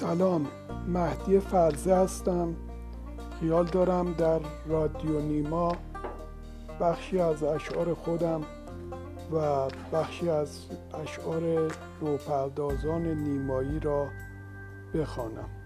سلام مهدی فرزه هستم. خیال دارم در رادیو نیما بخشی از اشعار خودم و بخشی از اشعار روپردازان نیمایی را بخوانم.